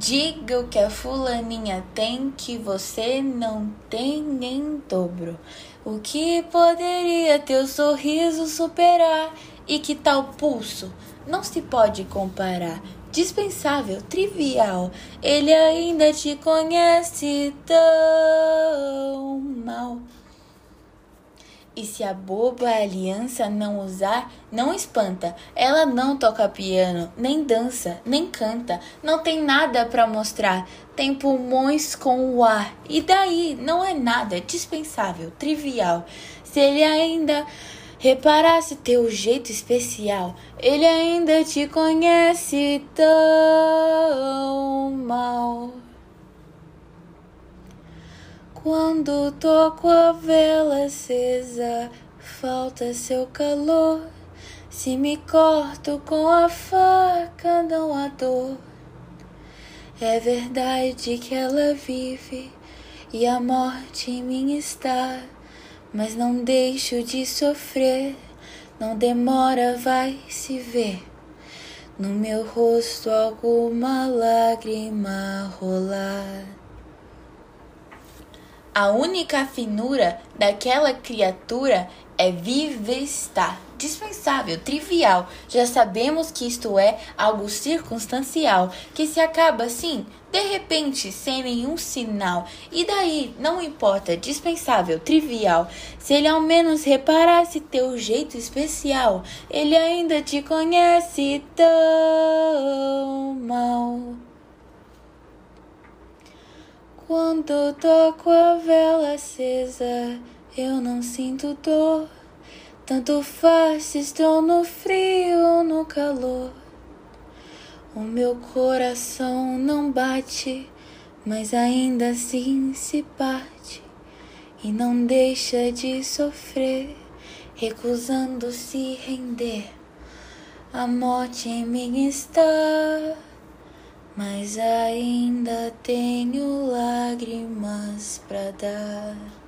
Diga o que a fulaninha tem que você não tem em dobro. O que poderia teu sorriso superar? E que tal pulso? Não se pode comparar. Dispensável, trivial. Ele ainda te conhece tão mal. E se a boba aliança não usar, não espanta. Ela não toca piano, nem dança, nem canta, não tem nada para mostrar. Tem pulmões com o ar. E daí não é nada dispensável, trivial. Se ele ainda reparasse teu jeito especial, ele ainda te conhece tão mal. Quando toco a vela acesa, falta seu calor. Se me corto com a faca, não há dor. É verdade que ela vive e a morte em mim está, mas não deixo de sofrer. Não demora, vai se ver. No meu rosto alguma lágrima rolar. A única finura daquela criatura é estar dispensável, trivial. Já sabemos que isto é algo circunstancial, que se acaba assim, de repente, sem nenhum sinal. E daí, não importa, dispensável, trivial. Se ele ao menos reparasse teu jeito especial, ele ainda te conhece tão mal. Quando toco a vela acesa, eu não sinto dor. Tanto faz se estou no frio ou no calor. O meu coração não bate, mas ainda assim se parte e não deixa de sofrer, recusando se render. A morte em mim está mas ainda tenho lágrimas para dar.